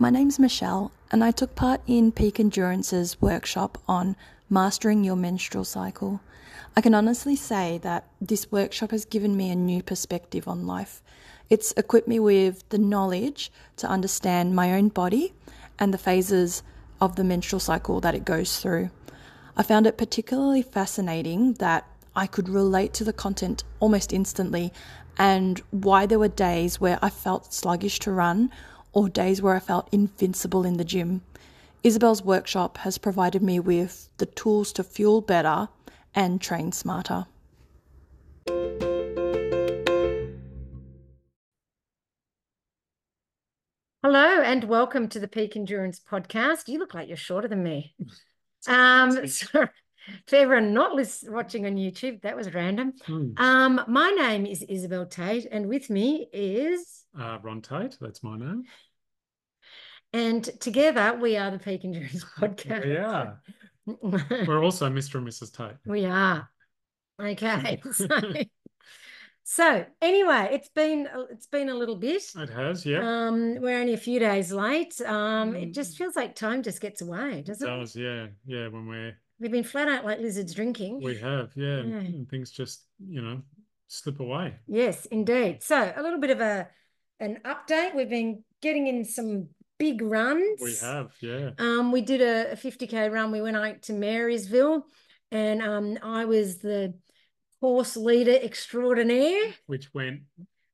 My name's Michelle, and I took part in Peak Endurance's workshop on mastering your menstrual cycle. I can honestly say that this workshop has given me a new perspective on life. It's equipped me with the knowledge to understand my own body and the phases of the menstrual cycle that it goes through. I found it particularly fascinating that I could relate to the content almost instantly and why there were days where I felt sluggish to run or days where I felt invincible in the gym. Isabel's workshop has provided me with the tools to fuel better and train smarter. Hello and welcome to the Peak Endurance podcast. You look like you're shorter than me. Um, so for everyone not list- watching on YouTube, that was random. Hmm. Um, my name is Isabel Tate, and with me is, Uh, Ron Tate, that's my name. and together we are the Peak Endurance podcast. We are. We're also Mr. and Mrs. Tate. we are. Okay. So, so anyway, it's been it's been a little bit. It has, yeah. Um, we're only a few days late. Um, it Mm. just feels like time just gets away, it doesn't it? does, yeah. Yeah, when we're, We've been flat out like lizards drinking. we have, yeah. Yeah. And things just, you know, slip away. Yes, indeed. So a little bit of a an update. We've been getting in some big runs. We have, yeah. Um, we did a, a 50k run. We went out to Marysville, and um, I was the horse leader extraordinaire. Which went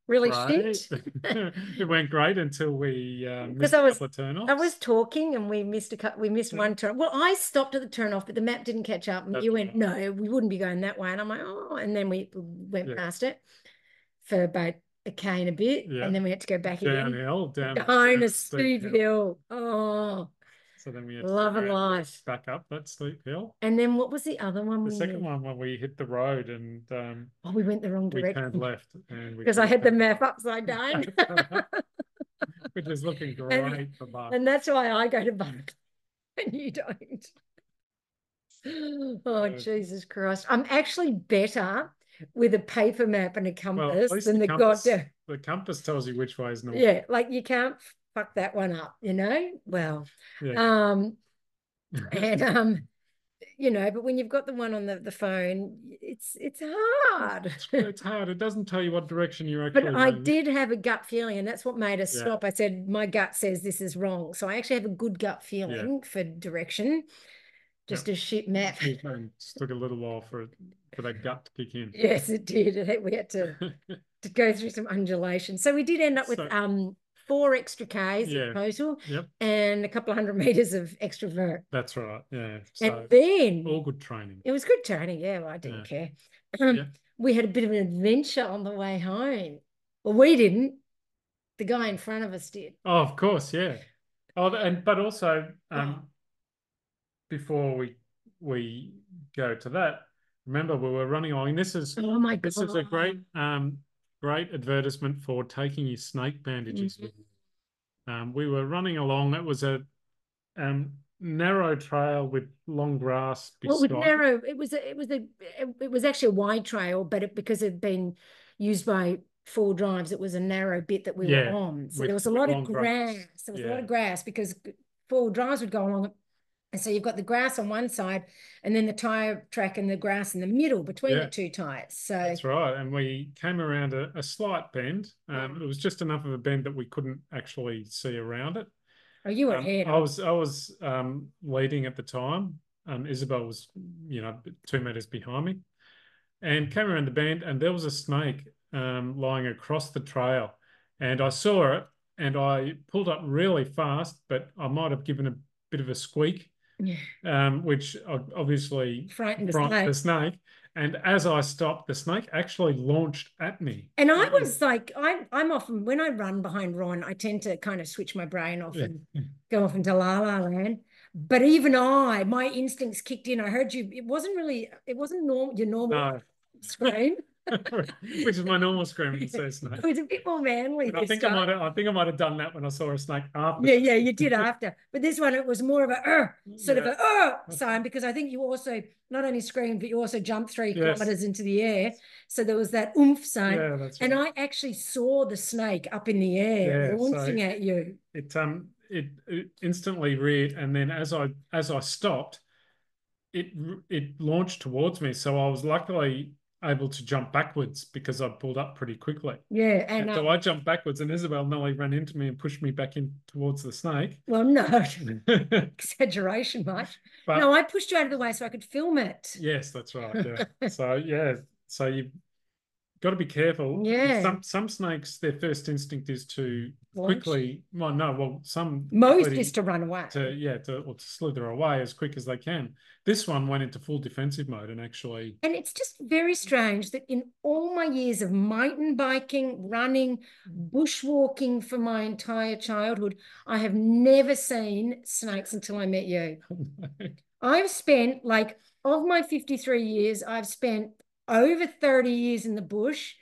Really great. shit. it went great until we uh, Because missed I a was- couple of turn-offs. I was talking, and we missed a cut. We missed Yeah. one turn. Well, I stopped at the turn off, but the map didn't catch up. And That's you went, right. no, we wouldn't be going that way. And I'm like, oh, and then we went Yeah. past it for about a k and a bit, Yeah. and then we had to go back again. downhill, down Down a hill. Oh, So then we had love and life. back up that steep hill. And then what was the other one? The we second one when we hit the road and um, Oh, we went the wrong direction. we turned left and because I had the map upside down. which is looking great for Buck. and that's why I go to Buck and you don't. Oh, Uh, Jesus Christ. I'm actually better with a paper map and a compass least than the the compass, goddamn. the compass tells you which way is north. Yeah, like you can't fuck that one up, you know? Well, Yeah. um, and um you know but when you've got the one on the, the phone it's it's hard It's, it's hard. It doesn't tell you what direction you're actually but i going. did have a gut feeling and that's what made us Yeah. stop i said my gut says this is wrong so i actually have a good gut feeling for direction just a shit map It took a little while for it, for that gut to kick in. yes it did we had to to go through some undulation so we did end up with So- um four extra k's Yeah. in total Yep, and a couple of hundred meters of extra vert that's right. Yeah. So and then all good training. It was good training. Yeah, well, I didn't care. Um, Yeah. We had a bit of an adventure on the way home. Well, we didn't. The guy in front of us did. Oh, of course, yeah. Oh, and but also Oh. um, before we we go to that, remember we were running along. This is Oh my god! This is a great, um, great advertisement for taking your snake bandages with you. Um, we were running along. It was a um, narrow trail with long grass Well, with beside. narrow, it was a, it was a it was actually a wide trail, but it, because it had been used by four drives, it was a narrow bit that we Yeah, were on. So there was a lot of grass. grass. There was a lot of grass because four drives would go along it. And so you've got the grass on one side, and then the tire track and the grass in the middle between Yeah. the two tires. So That's right. And we came around a, a slight bend. Um, it was just enough of a bend that we couldn't actually see around it. oh, you were Um, ahead. I was I was um, leading at the time. Um, Isabel was, you know, two meters behind me, and came around the bend, and there was a snake um, lying across the trail, and I saw it, and I pulled up really fast, but I might have given a bit of a squeak, Yeah. um, which obviously frightened the frightened the snake. snake. And as I stopped, the snake actually launched at me. And I was like, I, I'm often, when I run behind Ron, I tend to kind of switch my brain off Yeah. and go off into la la land. But even I, my instincts kicked in. I heard you, it wasn't really, it wasn't normal, your normal No, scream. which is my normal scream when you see a snake. It was a bit more manly. I think I might have, I think I might have done that when I saw a snake after. Yeah, yeah, you did after. But this one, it was more of a uh, sort of a uh, sign because I think you also not only screamed, but you also jumped three Yes. kilometers into the air. So there was that oomph sign. Yeah, that's And right. I actually saw the snake up in the air Yeah, launching so- at you. It um it, it instantly reared, and then as I as I stopped, it it launched towards me. So I was luckily able to jump backwards because I pulled up pretty quickly. Yeah, And and so uh, I jumped backwards, and Isabel nearly ran into me and pushed me back in towards the snake. well, no but exaggeration, mate. No, I pushed you out of the way so I could film it. yes, that's right. Yeah. so yeah, so you've got to be careful. Yeah. Some some snakes, their first instinct is to Launch. quickly. Well, no, well, some Most is to run away. to yeah to or to slither away as quick as they can. This one went into full defensive mode and actually And it's just very strange that in all my years of mountain biking, running, mm. bushwalking for my entire childhood, I have never seen snakes until I met you. I've spent like of my 53 years, I've spent over 30 years in the bush.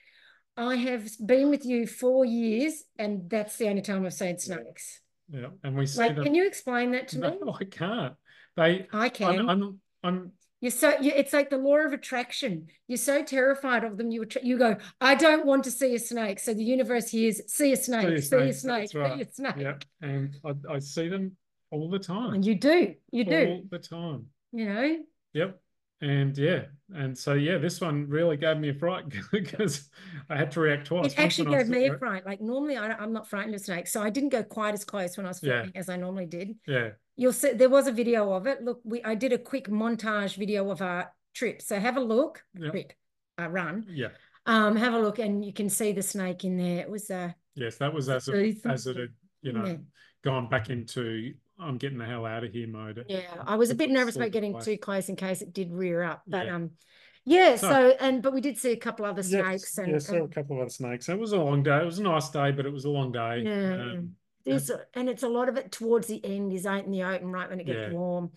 I have been with you four years, and that's the only time I've seen snakes. yeah, and we see Like, them. can you explain that to me? No, I can't. They. I can. I'm. I'm. I'm You're so you, it's like the law of attraction. You're so terrified of them. You you go, I don't want to see a snake. So the universe hears, see a snake, see a snake, snake, that's see right. a snake. yeah, and I, I see them all the time. And you do, you do. all the time. You know, Yep. And yeah, and so yeah, this one really gave me a fright because I had to react twice. it actually gave me a fright. Like normally, I, I'm not frightened of snakes, so I didn't go quite as close when I was Yeah. filming as I normally did. Yeah, You'll see there was a video of it. Look, we I did a quick montage video of our trip. So have a look. Yep. Trip, uh, run. yeah, Um, have a look, and you can see the snake in there. It was uh, yes, that was as as it had, you know, yeah. gone back into I'm getting the hell out of here mode. Yeah, I was a bit nervous about getting too close in case it did rear up. But Yeah. um, yeah. So- So and but we did see a couple other snakes and, yes, there were a couple of other snakes. It was a long day. It was a nice day, but it was a long day. Yeah, Um, there's and it's a lot of it towards the end is out in the open right when it gets Yeah. warm.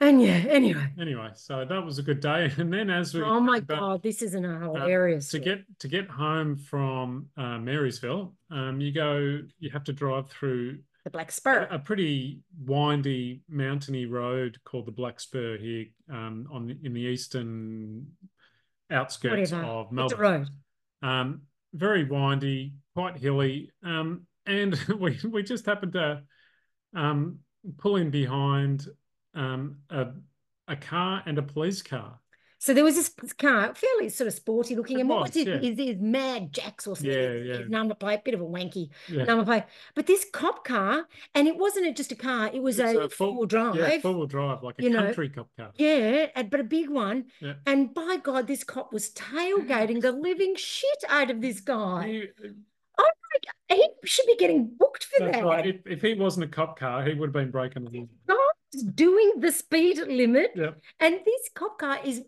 And yeah, anyway. anyway, so that was a good day. And then as we Oh my but God, this is an uh, hilarious. to get to get home from uh, Marysville, um, you go. You have to drive through the Black Spur. a pretty windy, mountainy road called the Black Spur here um, on the, in the eastern outskirts Whatever. of It's a Melbourne. road. Um, very windy, quite hilly, um, and we we just happened to um, pull in behind um, a a car and a police car. So there was this car, fairly sort of sporty looking, It and what was, his, yeah. Is is Mad Jacks or something? Yeah, yeah. his number plate, bit of a wanky Yeah, number plate. But this cop car, and it wasn't just a car; it was It's a, a four-wheel drive. yeah, four wheel drive, like a you know, country cop car. Yeah, but a big one. Yeah. And by God, this cop was tailgating the living shit out of this guy. He- oh He should be getting booked for that's that. right. If, if he wasn't a cop car, he would have been breaking the law. Doing the speed limit, Yeah, and this cop car is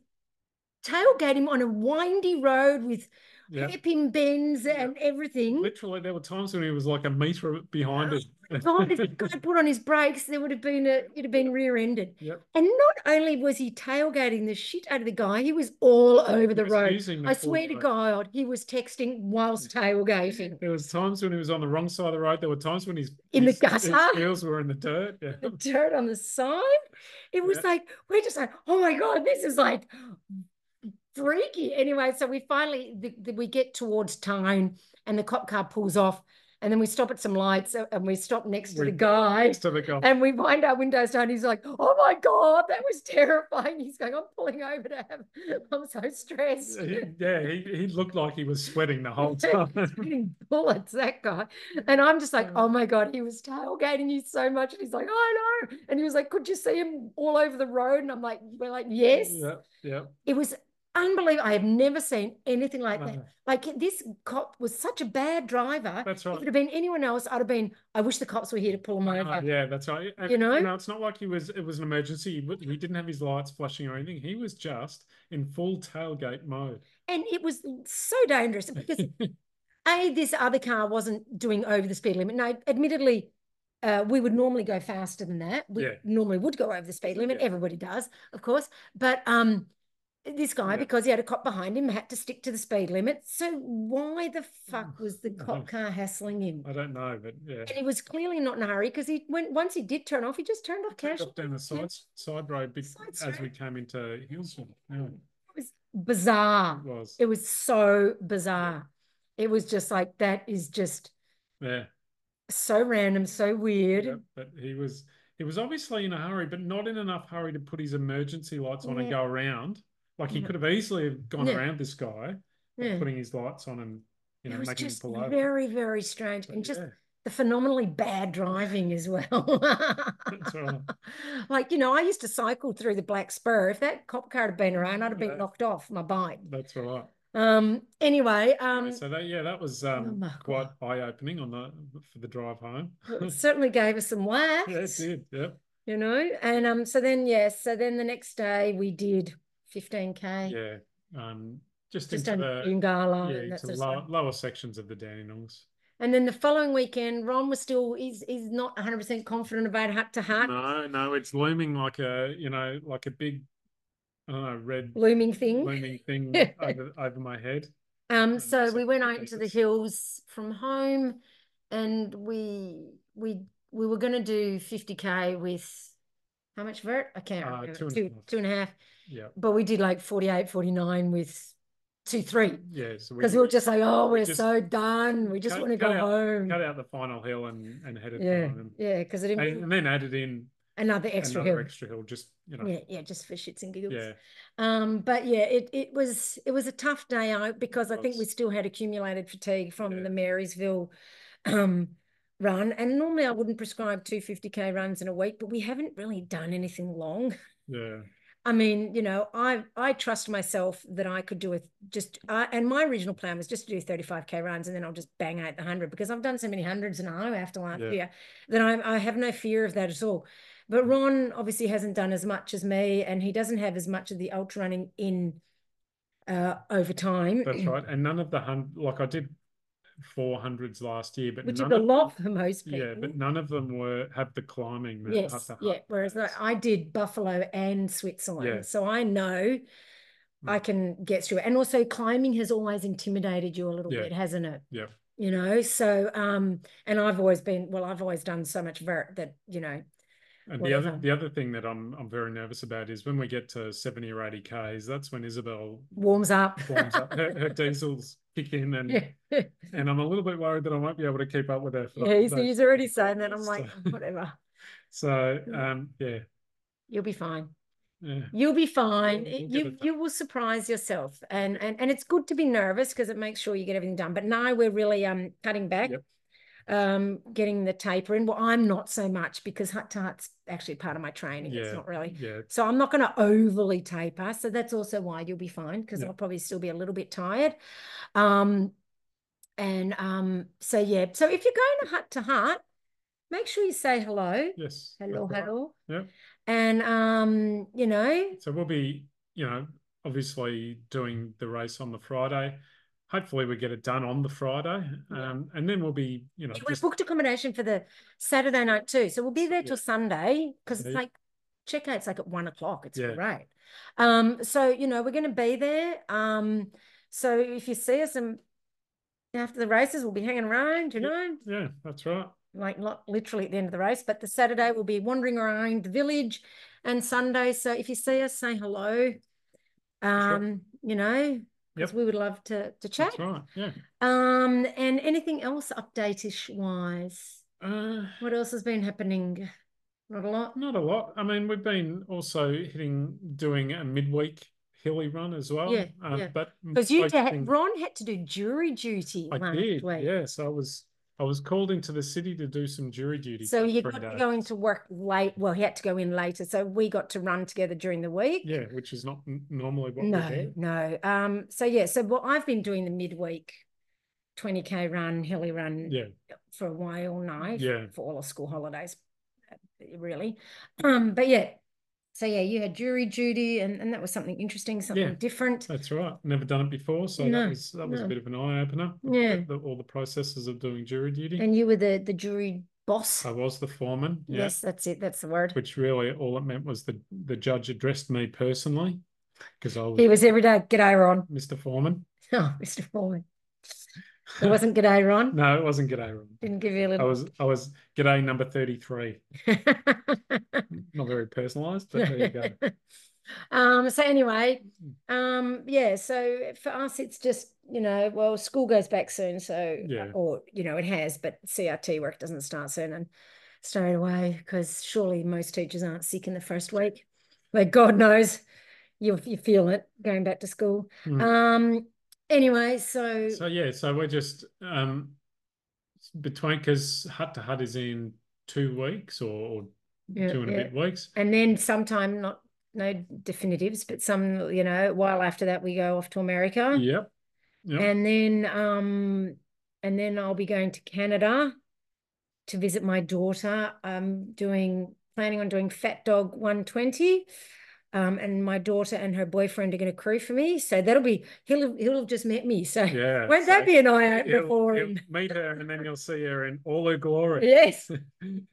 tailgating on a windy road with hairpin bends and everything. Literally, there were times when he was like a meter behind it. God, if the guy put on his brakes, there would have been a, it'd have been rear-ended. Yep. And not only was he tailgating the shit out of the guy, he was all over the road. the I swear to road. God, he was texting whilst tailgating. There was times when he was on the wrong side of the road. There were times when his In the his, his gutter. wheels were in the dirt. Yeah. The dirt on the side. It was Yeah. like, we're just like, oh my God, this is like freaky. Anyway, so we finally the, the, we get towards town and the cop car pulls off. And then we stop at some lights and we stop next to We- the guy. Next to the guy. And we wind our windows down. He's like, "Oh my god, that was terrifying." He's going, "I'm pulling over to have. I'm so stressed." He- yeah, he, he looked like he was sweating the whole time. Bullets, that guy. And I'm just like, "Oh my god, he was tailgating you so much." And he's like, "I know." And he was like, "Could you see him all over the road?" And I'm like, "We're like, yes." Yeah, yeah. It was unbelievable. I have never seen anything like that. Like this cop was such a bad driver. that's right. If it had been anyone else, I'd have been. I wish the cops were here to pull him over. Uh, yeah, that's right. And, You know? it's not like he was. It was an emergency. He, didn't have his lights flashing or anything. He was just in full tailgate mode. And it was so dangerous because A, this other car wasn't doing over the speed limit. Now, admittedly, uh, we would normally go faster than that. We Yeah. normally would go over the speed limit. Yeah. Everybody does, of course. But um, this guy, Yeah. because he had a cop behind him, had to stick to the speed limit. So why the mm. fuck was the cop car hassling him? I don't know, but yeah. And he was clearly not in a hurry because he went once he did turn off, he just turned off off down the side side road Side as we came into Healesville. Yeah, It was bizarre. it was. It was so bizarre. It was just like that is just Yeah. so random, so weird. Yep, but he was he was obviously in a hurry, but not in enough hurry to put his emergency lights on and go around. Like he Yeah. could have easily have gone Yeah. around this guy, Yeah. putting his lights on and you know it was making him just pull over. very, very strange. But And just yeah, the phenomenally bad driving as well. That's right. Like, you know, I used to cycle through the Black Spur. If that cop car had been around, I'd have been Yeah. knocked off my bike. that's right. Um, anyway, um, so that yeah, that was um my quite eye opening on the for the drive home. it certainly gave us some laughs. yeah, it did. Yep. you know and um so then yes so then the next day we did 15k Yeah. Um, just, just into the Ungala yeah, and that into sort lower, lower sections of the Dandenongs. and then the following weekend Ron was still he's he's not 100 percent confident about hut to hut No, no, it's looming like a you know like a big, I don't know, red looming thing looming thing over over my head. um so so we went out into the hills from home and we we we were going to do 50k with how much vert I can't Uh, remember two and a two, half. two and a half Yeah, but we did like 48 49 with two three yeah. So we because we were just like, oh, we we're just so done. We just cut- want to cut go out- home. cut out the final hill and and headed Yeah, home. yeah, because it And, didn't and then added in another extra another hill. extra hill, just you know. Yeah, yeah, just for shits and giggles. Yeah, Um, but yeah, it it was it was a tough day out because I think we was. still had accumulated fatigue from Yeah. the Marysville um run. And normally I wouldn't prescribe two 50k runs in a week, but we haven't really done anything long. yeah, I mean, you know, I I trust myself that I could do it. Just uh, and my original plan was just to do 35k runs and then I'll just bang out the hundred because I've done so many hundreds in a row after last Yeah. year that I I have no fear of that at all. But Ron obviously hasn't done as much as me, and he doesn't have as much of the ultra running in uh over time, that's right. And none of the hun like I did four hundreds last year, but which is a lot for most people. yeah, but none of them were have the climbing that Yes, yeah. Whereas like. I did Buffalo and Switzerland, Yeah. so I know I Mm. can get through it. And also, climbing has always intimidated you a little Yeah. bit, hasn't it? Yeah, You know, so um, and I've always been well, I've always done so much vert that you know, and the other the other thing that I'm I'm very nervous about is when we get to seventy or eighty k's. That's when Isabel warms up. warms up. Her, her diesels kick in, and yeah, and I'm a little bit worried that I won't be able to keep up with her. For yeah. He's, he's already saying that. I'm like, whatever. So um, yeah, You'll be fine. yeah, You'll be fine. we'll you you will surprise yourself, and and and it's good to be nervous because it makes sure you get everything done. But now we're really um cutting back, Yep. Um getting the taper in. Well, I'm not so much because hut to hut's actually part of my training. yeah, It's not really. yeah, So I'm not going to overly taper. So that's also why you'll be fine because Yeah. I'll probably still be a little bit tired. Um, and um, so yeah. So if you're going to hut to hut, make sure you say hello, yes, hello, right. hello, Yeah. and um, you know, So we'll be, you know, obviously doing the race on the Friday. Hopefully we get it done on the Friday. Yeah. Um, and then we'll be, you know, we've just booked accommodation for the Saturday night too. So we'll be there Yeah. till Sunday because it's Yeah. like checkout's like at one o'clock. It's Yeah. great. Um, so you know, we're gonna be there. Um, so if you see us and after the races, we'll be hanging around, you Yeah. know, yeah, that's right. like not literally at the end of the race, but the Saturday we'll be wandering around the village and Sunday. So if you see us, say hello. Um, you know, because Yep. we would love to to chat. That's right. Yeah. Um, and anything else update-ish wise? Uh, What else has been happening? Not a lot. not a lot. I mean, we've been also hitting doing a midweek hilly run as well. Yeah, Um, yeah. but Because you had, Ron had to do jury duty I last did. week. Yes, I was. I was called into the city to do some jury duty. So he got to go into work late. Well, he had to go in later. So we got to run together during the week. Yeah, which is not normally what we No, do. no. Um, so yeah, so what I've been doing the midweek 20k run, hilly run Yeah, for a while now, Yeah. for all of school holidays, really. Um, but yeah, so yeah, you had jury duty, and, and that was something interesting, something Yeah. different. that's right. Never done it before, so No, that was that was no. a bit of an eye opener. Yeah. all the processes of doing jury duty. And you were the the jury boss. I was the foreman. Yeah. Yes, that's it. That's the word. Which really all it meant was the the judge addressed me personally because I was He was every day. G'day, Ron. Mr. Foreman. Oh, Mr. Foreman. It wasn't g'day, Ron. No, it wasn't G'day Ron. Didn't give you a little. I was I was G'day number 33. Not very personalised, but there you go. Um, so anyway, um, yeah, so for us it's just, you know, well, school goes back soon, so Yeah. or you know, it has, but CRT work doesn't start soon and straight away, because surely most teachers aren't sick in the first week. Like God knows you you feel it going back to school. Mm. Um anyway, so So yeah, so we're just um between because hut to hut is in two weeks or, or Yeah, two and yeah. a bit weeks. and then sometime not no definitives, but some, you know, a while after that we go off to America. Yep. Yep. And then um and then I'll be going to Canada to visit my daughter. I'm doing planning on doing Fat Dog 120. Um, and my daughter and her boyfriend are going to crew for me. So that'll be he'll have, he'll have just met me. So yeah. won't so that be an eye you'll- him? meet her and then you'll see her in all her glory. Yes.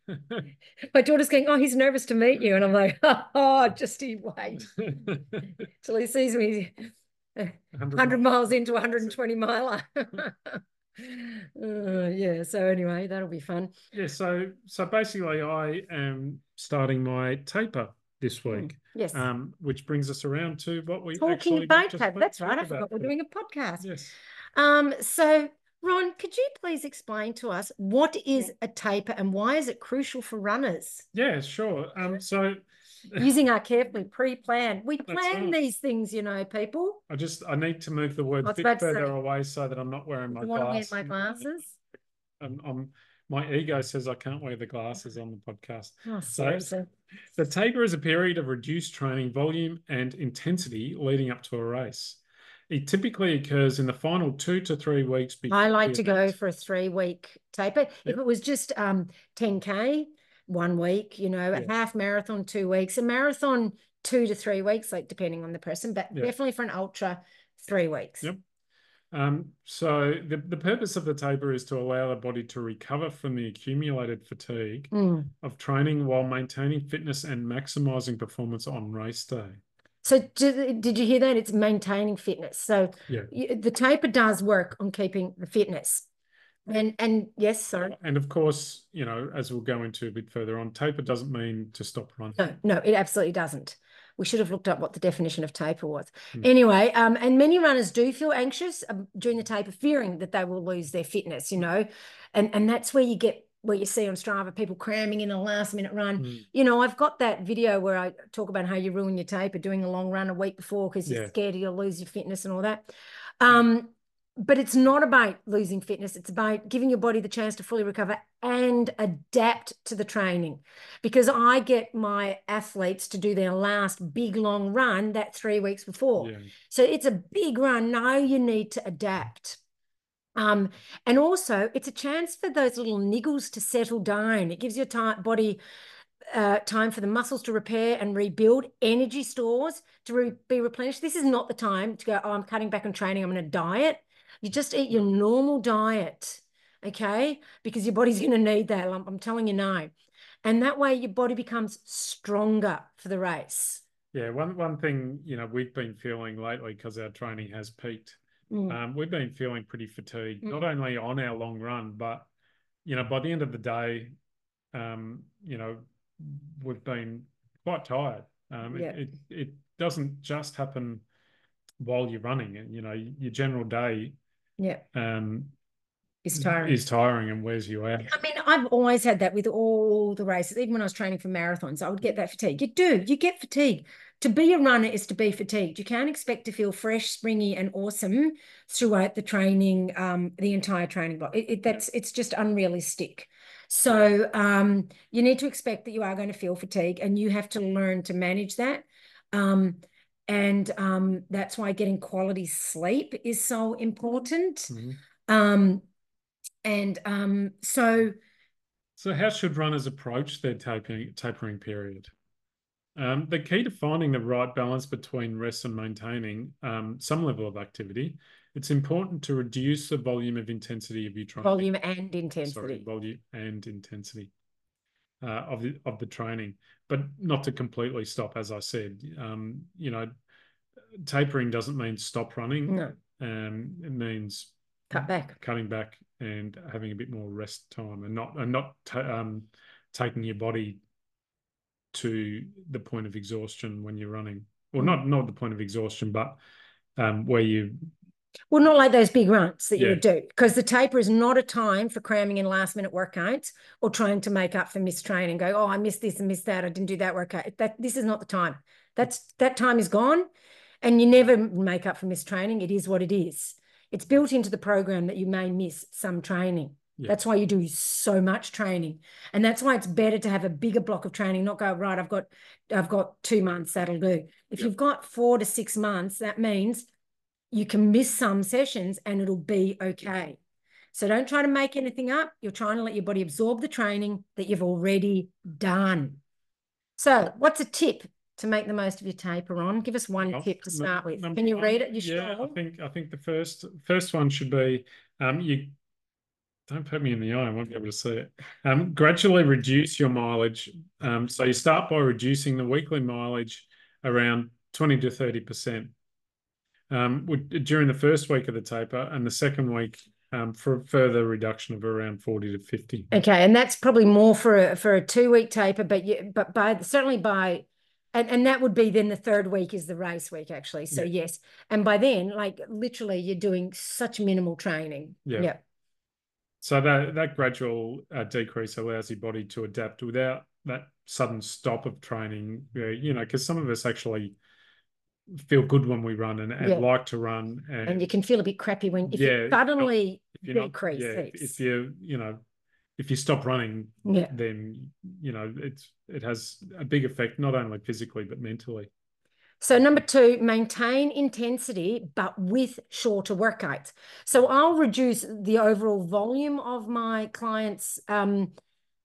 My daughter's going, Oh, he's nervous to meet you. And I'm like, Oh, just he wait till he sees me 100 miles into a 120 miler. Uh, yeah, so anyway, that'll be fun. Yeah, so so basically I am starting my taper this Hmm, week. Yes. Um, which brings us around to what we Talking actually about just That's right. I talked about forgot we're doing a podcast. Yes. Um, so Ron, could you please explain to us what is a taper and why is it crucial for runners? Yeah, sure. Um, so Using our carefully pre-planned. We plan right. these things, you know, people. I just I need to move the word I was bit further say, away so that I'm not wearing my I want to wear glasses. my glasses. Um, um, my ego says I can't wear the glasses on the podcast. Oh, So-. The taper is a period of reduced training volume and intensity leading up to a race. It typically occurs in the final two to three weeks I like to go for a three-week taper. If it was just um 10K one week, you know, a half marathon two weeks, a marathon two to three weeks, like depending on the person, but Yeah. definitely for an ultra, three weeks. Yep. Um, so the, the purpose of the taper is to allow the body to recover from the accumulated fatigue Mm. of training while maintaining fitness and maximizing performance on race day. So did, did you hear that? It's maintaining fitness. So Yeah. the taper does work on keeping the fitness. And and yes, sorry. And of course, you know, as we'll go into a bit further on, taper doesn't mean to stop running. No, no, it absolutely doesn't. We should have looked up what the definition of taper was. Hmm. Anyway, um, and many runners do feel anxious um, during the taper, fearing that they will lose their fitness, you know, and and that's where you get where you see on Strava people cramming in a last minute run. Mm. You know, I've got that video where I talk about how you ruin your taper doing a long run a week before because you're Yeah. scared you'll lose your fitness and all that. Um, but it's not about losing fitness. It's about giving your body the chance to fully recover and adapt to the training. Because I get my athletes to do their last big long run that three weeks before. Yeah. So it's a big run. Now you need to adapt. Um, and also it's a chance for those little niggles to settle down. It gives your time, body uh, time for the muscles to repair and rebuild, energy stores to re- be replenished. This is not the time to go, oh, I'm cutting back on training. I'm going to diet. You just eat your normal diet, okay? Because your body's going to need that. I'm, I'm telling you no. And that way your body becomes stronger for the race. Yeah, one one thing, you know, we've been feeling lately because our training has peaked. Mm. Um, we've been feeling pretty fatigued, Mm. not only on our long run, but you know, by the end of the day, um, you know, we've been quite tired. Um, Yeah. it, it it doesn't just happen while you're running. And you know, your general day Yeah, um it's tiring. is tiring and wears you out. I mean, I've always had that with all the races. Even when I was training for marathons, I would get that fatigue. You do, you get fatigue. To be a runner is to be fatigued. You can't expect to feel fresh, springy, and awesome throughout the training, um, the entire training block. It, it, that's it's just unrealistic. So um, you need to expect that you are going to feel fatigue, and you have to learn to manage that. Um, and um, that's why getting quality sleep is so important. Mhm. Um, and um, so So, how should runners approach their tapering tapering period? Um, the key to finding the right balance between rest and maintaining um, some level of activity, it's important to reduce the volume of intensity of your training. volume and Sorry, intensity. volume and intensity uh, of the of the training, but not to completely stop. As I said, um, you know, tapering doesn't mean stop running. No, Um, it means cut back. cutting back and having a bit more rest time and not and not um, taking your body to the point of exhaustion when you're running. Well, not not the point of exhaustion, but um, where you well, not like those big runs that you Yeah. would do, because the taper is not a time for cramming in last minute workouts or trying to make up for missed training. Go, oh, I missed this and missed that. I didn't do that workout. That this is not the time. That's that time is gone, and you never make up for missed training. It is what it is. It's built into the program that you may miss some training. Yeah. That's why you do so much training, and that's why it's better to have a bigger block of training. Not go right. I've got, I've got two months. That'll do. If Yeah. you've got four to six months, that means you can miss some sessions and it'll be okay. So don't try to make anything up. You're trying to let your body absorb the training that you've already done. So, what's a tip to make the most of your taper on? Give us one tip to start with. Can you one- read it? You yeah, sure? I think I think the first first one should be um, you don't put me in the eye, I won't be able to see it. Um, gradually reduce your mileage. Um, so you start by reducing the weekly mileage around 20 to 30 percent um, during the first week of the taper, and the second week um, for a further reduction of around 40 to 50. Okay, and that's probably more for a for a two week taper, but you but by certainly by and, and that would be then the third week is the race week actually. So Yeah. yes. And by then, like literally you're doing such minimal training. Yeah. Yeah. So that that gradual uh, decrease allows your body to adapt without that sudden stop of training. You know, because some of us actually feel good when we run and, and Yeah. like to run, and, And you can feel a bit crappy when if Yeah, you not- suddenly if you're not, decrease yeah, if, these. if you you know, if you stop running, Yeah. then you know it's it has a big effect not only physically but mentally. So number two, maintain intensity, but with shorter workouts. So I'll reduce the overall volume of my clients' um,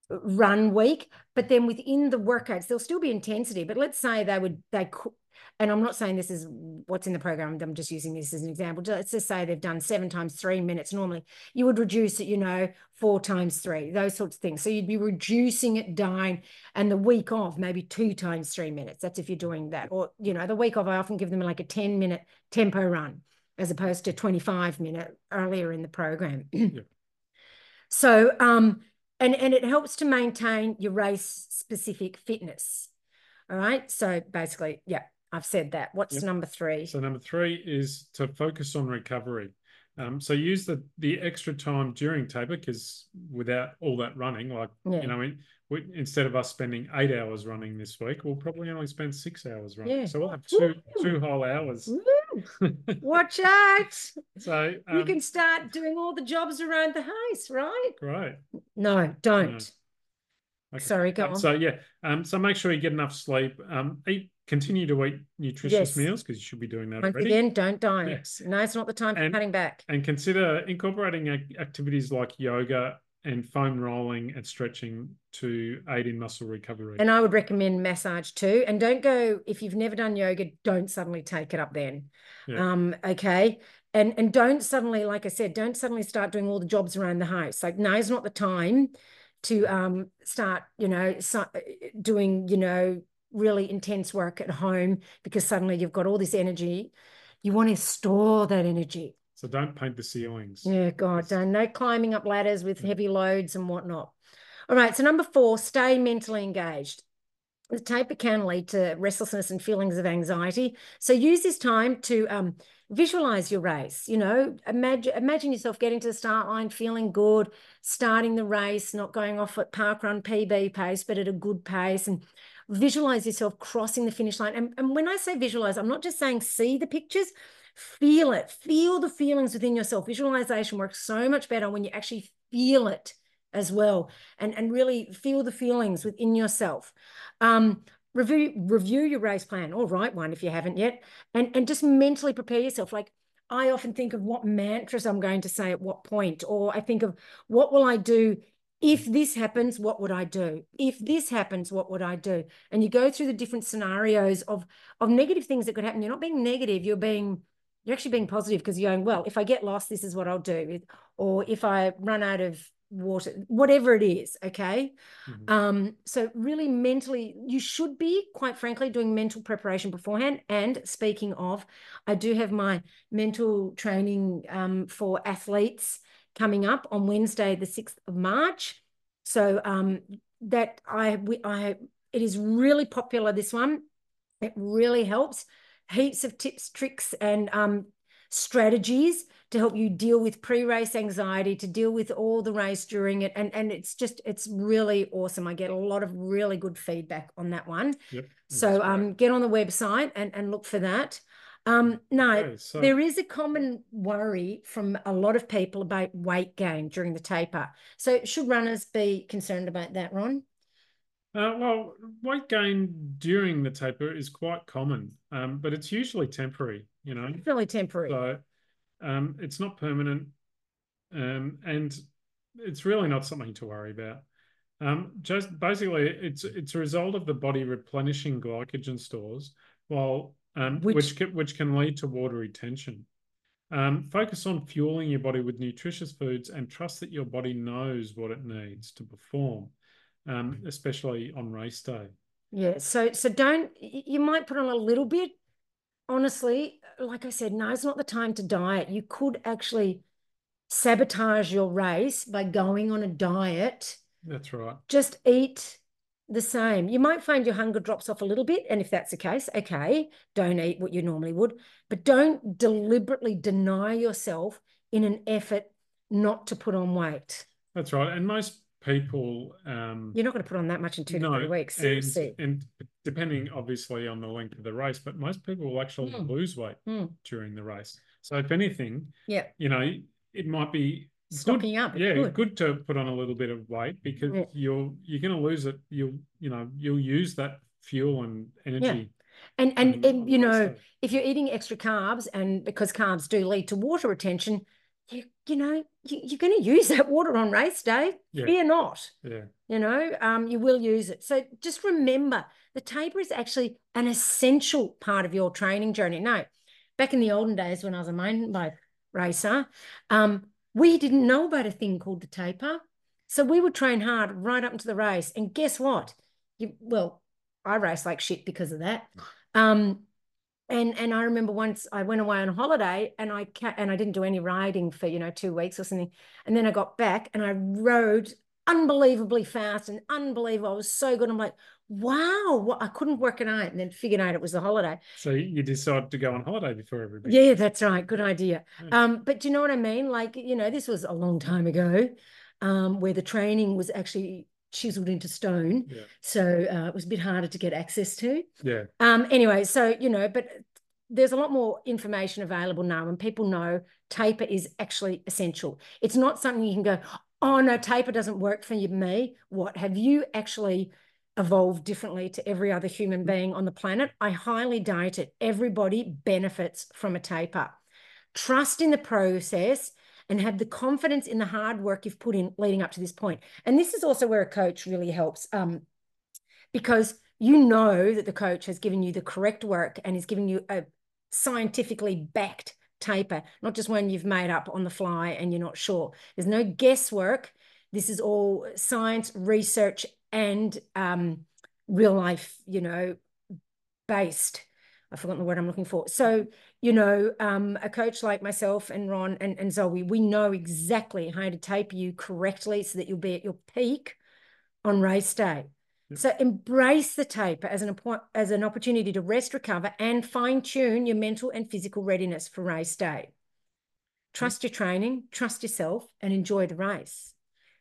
run week, but then within the workouts, there'll still be intensity. But let's say they would they could, and I'm not saying this is what's in the program. I'm just using this as an example. Let's just say they've done seven times three minutes. Normally, you would reduce it, you know, four times three, those sorts of things. So you'd be reducing it down, and the week off maybe two times three minutes. That's if you're doing that, or you know, the week off I often give them like a ten minute tempo run as opposed to 25 minute earlier in the program. So, um, and and it helps to maintain your race specific fitness. All right. So basically, yeah, I've said that. What's Yep. number three? So number three is to focus on recovery. Um, so use the the extra time during taper because without all that running, like Yeah. you know, we, we, instead of us spending eight hours running this week, we'll probably only spend six hours running. Yeah. So we'll have two Woo! two whole hours. Watch out. so you um, can start doing all the jobs around the house, right? Right. No, don't. Okay. Sorry, go Um, on. So yeah, um, so make sure you get enough sleep. Um, eat, continue to eat nutritious Yes. meals because you should be doing that Once already. again, don't diet. Yes. No, it's not the time for And- cutting back. And consider incorporating activities like yoga and foam rolling and stretching to aid in muscle recovery. And I would recommend massage too. And don't go if you've never done yoga, don't suddenly take it up then. Yeah. Um, okay. And and don't suddenly, like I said, don't suddenly start doing all the jobs around the house. Like now's not the time to um start, you know, doing, you know, really intense work at home because suddenly you've got all this energy. You want to store that energy. so don't paint the ceilings. Yeah, God, don't no climbing up ladders with heavy loads and whatnot. All right, so number four, stay mentally engaged. The taper can lead to restlessness and feelings of anxiety. So use this time to um, visualize your race. You know, imagine imagine yourself getting to the start line, feeling good, starting the race, not going off at park run PB pace, but at a good pace, and visualize yourself crossing the finish line. And, and when I say visualize, I'm not just saying see the pictures, feel it, feel the feelings within yourself. Visualization works so much better when you actually feel it as well and, and really feel the feelings within yourself. Um, review review your race plan or write one if you haven't yet and, and just mentally prepare yourself. Like I often think of what mantras I'm going to say at what point, or I think of what will I do if this happens, what would I do? If this happens, what would I do? And you go through the different scenarios of of negative things that could happen. You're not being negative, you're being you're actually being positive because you're going, well, if I get lost, this is what I'll do. Or if I run out of water, whatever it is, okay? Mhm. Um, so really mentally, you should be, quite frankly, doing mental preparation beforehand. And speaking of, I do have my mental training um, for athletes coming up on Wednesday, the 6th of March. So um, that I we I it is really popular, this one. It really helps. Heaps of tips, tricks, and um, strategies to help you deal with pre-race anxiety, to deal with all the race during it. And, and it's just, it's really awesome. I get a lot of really good feedback on that one. Yep. So um, get on the website and, and look for that. Um, no, Okay, so- there is a common worry from a lot of people about weight gain during the taper. So should runners be concerned about that, Ron? Uh, well, weight gain during the taper is quite common, um, but it's usually temporary, you know. Really temporary. So um, it's not permanent, um, and it's really not something to worry about. Um, just basically, it's it's a result of the body replenishing glycogen stores, while um, Which- which can, which can lead to water retention. Um, focus on fueling your body with nutritious foods and trust that your body knows what it needs to perform, um, especially on race day. Yeah, so so don't you might put on a little bit. Honestly, like I said, now's not the time to diet. You could actually sabotage your race by going on a diet. That's right. Just eat the same. You might find your hunger drops off a little bit, and if that's the case, okay, don't eat what you normally would, but don't deliberately deny yourself in an effort not to put on weight. That's right. And most people, um, You're not going to put on that much in two to three weeks. and, and depending obviously on the length of the race, but most people will actually Mm. lose weight Mm. during the race. So if anything, Yeah, you know, it might be good, stocking up. yeah, good. good to put on a little bit of weight because Yeah. you're you're going to lose it. You'll you know you'll use that fuel and energy. And and, on- and you know, day. if you're eating extra carbs, and because carbs do lead to water retention, you know you, you're going to use that water on race day. Yeah. Fear not. yeah, You know, um, you will use it. So just remember, the taper is actually an essential part of your training journey. No, back in the olden days when I was a mountain bike racer, um, we didn't know about a thing called the taper. So we would train hard right up into the race. And guess what? You well, I race like shit because of that. Um, and and I remember once I went away on holiday and I ca- and I didn't do any riding for you know two weeks or something, and then I got back and I rode unbelievably fast and unbelievable. I was so good. I'm like, wow, what I couldn't work it out, and then figured out it was the holiday. so you decided to go on holiday before everybody. Yeah, that's right. Good idea. Yeah. Um, but do you know what I mean? Like, you know, this was a long time ago, um, where the training was actually chiseled into stone. Yeah. So uh, it was a bit harder to get access to. yeah, Um, anyway, so you know, but there's a lot more information available now, and people know taper is actually essential. It's not something you can go, oh no, taper doesn't work for you, me. What have you actually evolved differently to every other human being on the planet? I highly doubt it. Everybody benefits from a taper. Trust in the process and have the confidence in the hard work you've put in leading up to this point. And this is also where a coach really helps. Um, because you know that the coach has given you the correct work and is giving you a scientifically backed taper, not just one you've made up on the fly and you're not sure. There's no guesswork. This is all science, research, and um, real life, you know, based. I've forgotten the word I'm looking for. So, you know, um, a coach like myself and Ron and, and Zoe, we know exactly how to taper you correctly so that you'll be at your peak on race day. Yep. So embrace the taper as an as an opportunity to rest, recover, and fine tune your mental and physical readiness for race day. Trust your training, trust yourself, and enjoy the race.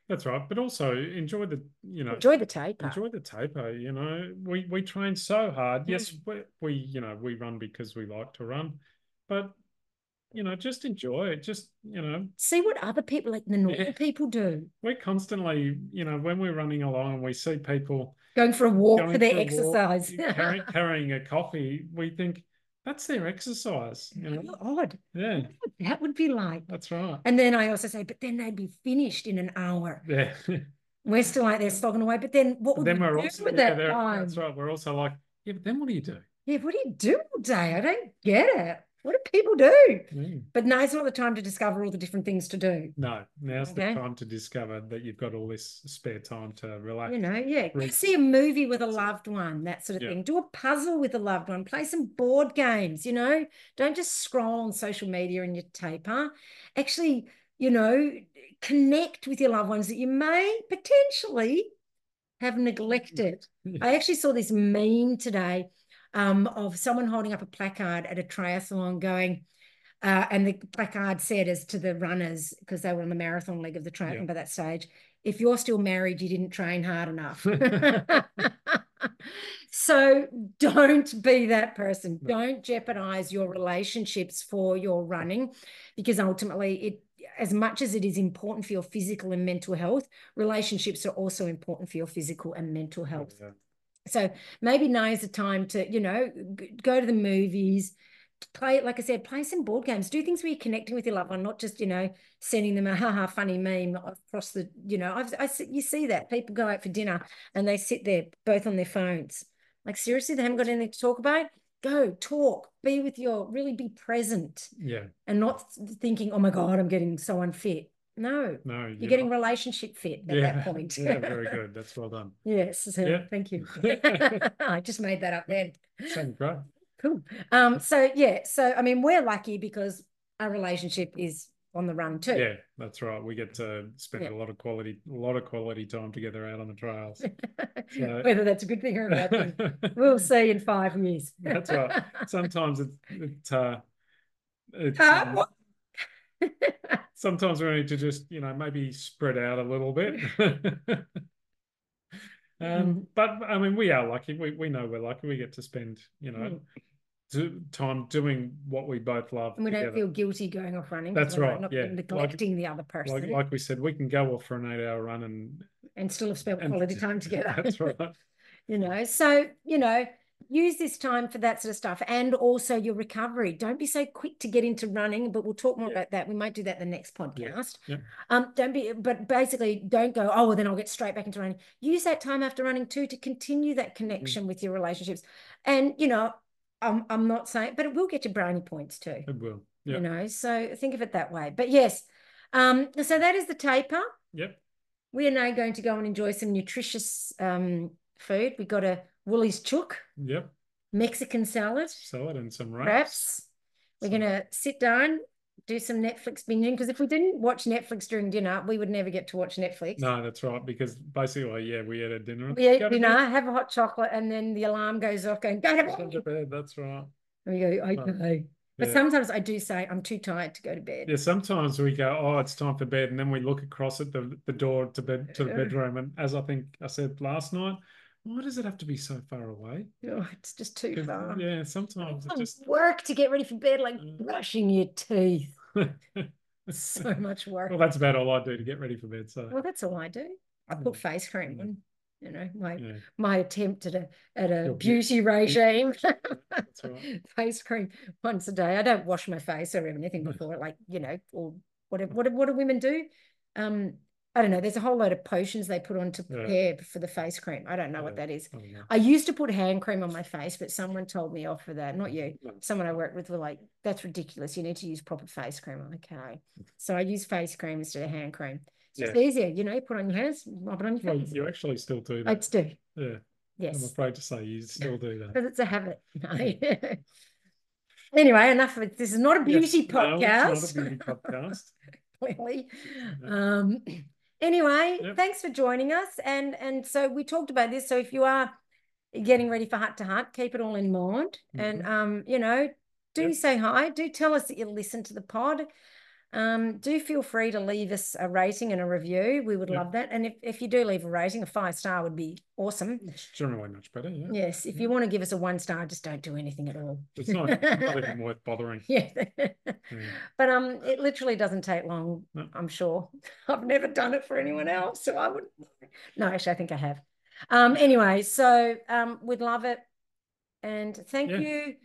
That's right. But also enjoy the you know Enjoy the taper. enjoy the taper. You know, we we train so hard. Yes, we, we you know we run because we like to run, but you know just enjoy it. Just you know See what other people, like the normal Yeah. people, do. we're constantly you know when we're running along and we see people Going for a walk for their for walk, exercise. carry, carrying a coffee, we think that's their exercise. You know, How odd. yeah, That would be like. that's right. And then I also say, but then they'd be finished in an hour. Yeah. We're still out there slogging away. But then what would then we we're do also with yeah, that they're- time? that's right. We're also like, yeah, but then what do you do? Yeah, what do you do all day? I don't get it. What do people do? Mm. But now's not the time to discover all the different things to do. No, now's Okay. the time to discover that you've got all this spare time to relax. You know, yeah. Right. see a movie with a loved one, that sort of Yeah. thing. Do a puzzle with a loved one. Play some board games, you know. Don't just scroll on social media and your taper. Actually, you know, connect with your loved ones that you may potentially have neglected. Yeah. I actually saw this meme today um, of someone holding up a placard at a triathlon going, uh, and the placard said as to the runners, because they were on the marathon leg of the triathlon Yeah. by that stage, if you're still married, you didn't train hard enough. so don't be that person. No. Don't jeopardize your relationships for your running because ultimately it as much as it is important for your physical and mental health, relationships are also important for your physical and mental health. Yeah. So maybe now is the time to, you know, go to the movies, play, like I said, play some board games, do things where you're connecting with your loved one, not just, you know, sending them a haha funny meme across the, you know, I've, I see, you see that people go out for dinner and they sit there both on their phones. Like seriously, they haven't got anything to talk about. Go talk, be with your, really be present Yeah. and not thinking, oh my God, I'm getting so unfit. No, No, you're getting relationship fit at yeah. that point. yeah, very good. That's well done. Yes, Yeah. thank you. I just made that up then. Sounds great. Cool. Um, so yeah, so I mean, we're lucky because our relationship is on the run too. Yeah, that's right. We get to spend Yeah. a lot of quality, a lot of quality time together out on the trails. So- Whether that's a good thing or a bad thing, we'll see in five years. That's right. Sometimes it's, it, uh, it's, Huh? um? Sometimes we need to just, you know, maybe spread out a little bit. Mm. Um, but I mean, we are lucky. We we know we're lucky. We get to spend, you know, Mm. do, time doing what we both love And we don't feel guilty going off running That's right, Not yeah. Like- neglecting the other person Like like we said, we can go off for an eight-hour run, and, and still have spent and quality time together. That's right. you know so you know use this time for that sort of stuff and also your recovery don't be so quick to get into running but we'll talk more Yeah. about that we might do that the next podcast yeah. um don't be but basically don't go oh well then i'll get straight back into running use that time after running too to continue that connection with your relationships and you know i'm, I'm not saying but it will get you brownie points too It will. Yeah. you know so think of it that way but yes um so that is the taper Yep. we are now going to go and enjoy some nutritious um, food. We got a Woolies chook, Yep. Mexican salad, Salad and some wraps. wraps. We're going to sit down, do some Netflix binging because if we didn't watch Netflix during dinner, we would never get to watch Netflix. No, that's right. Because basically, yeah, we had a dinner. We to dinner, bed. have a hot chocolate, and then the alarm goes off going, go to Go to bed. bed. That's right. And we go, okay. But Yeah. sometimes I do say, I'm too tired to go to bed. Yeah, sometimes we go, oh, it's time for bed, and then we look across at the the door to bed to the bedroom, and as I think I said last night, why does it have to be so far away? Oh, it's just too far. Yeah, sometimes it Oh, just Work to get ready for bed, like Mm. brushing your teeth. So much work. Well, that's about all I do to get ready for bed. So Well, that's all I do. I put face cream Yeah. on. You know, my yeah, my attempt at a at a beauty regime. that's right. face cream once a day. I don't wash my face or anything before, like you know, or whatever. What do- what do women do? Um, I don't know. There's a whole load of potions they put on to Yeah. prepare for the face cream. I don't know what that is. I don't. I used to put hand cream on my face, but someone told me off for that. Not you. No. Someone I worked with were like, "That's ridiculous. You need to use proper face cream." Okay. So I use face cream instead of hand cream. It's Yeah. easier, you know. You put on your hands, rub it on your Well, face. you actually still do I that. just do. Yeah, Yes. I'm afraid to say you still do that. because it's a habit. No. anyway, enough of it. This is not a Yes, beauty no, podcast. it's not a beauty podcast. clearly. No. Um, anyway, Yep. thanks for joining us. And and so we talked about this. So if you are getting ready for heart to heart, keep it all in mind. And um, you know, do Yep. say hi. Do tell us that you listen to the pod. Um, do feel free to leave us a rating and a review. We would Yep. love that. And if, if you do leave a rating, a five star would be awesome. It's generally much better. Yeah, Yes. If you want to give us a one star, just don't do anything at all. it's not, not even worth bothering. Yeah. Yeah. But um, it literally doesn't take long, No. I'm sure. I've never done it for anyone else, so I wouldn't. No, actually, I think I have. Um, anyway, so um, we'd love it, and thank Yeah. you.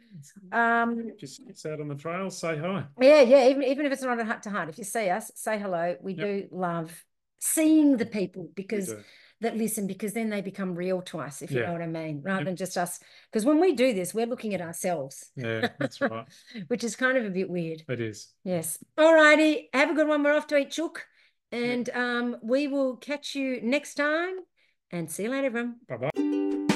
Um, Just out on the trail, say hi. yeah, yeah. Even even if it's not a heart to heart, if you see us, say hello. We Yep. do love seeing the people because that listen because then they become real to us, if you know what I mean, rather Yep. than just us. Because when we do this, we're looking at ourselves, Yeah, that's right. which is kind of a bit weird. It is. Yes. All righty. Have a good one. We're off to eat chook. And um, we will catch you next time. And see you later, everyone. Bye bye.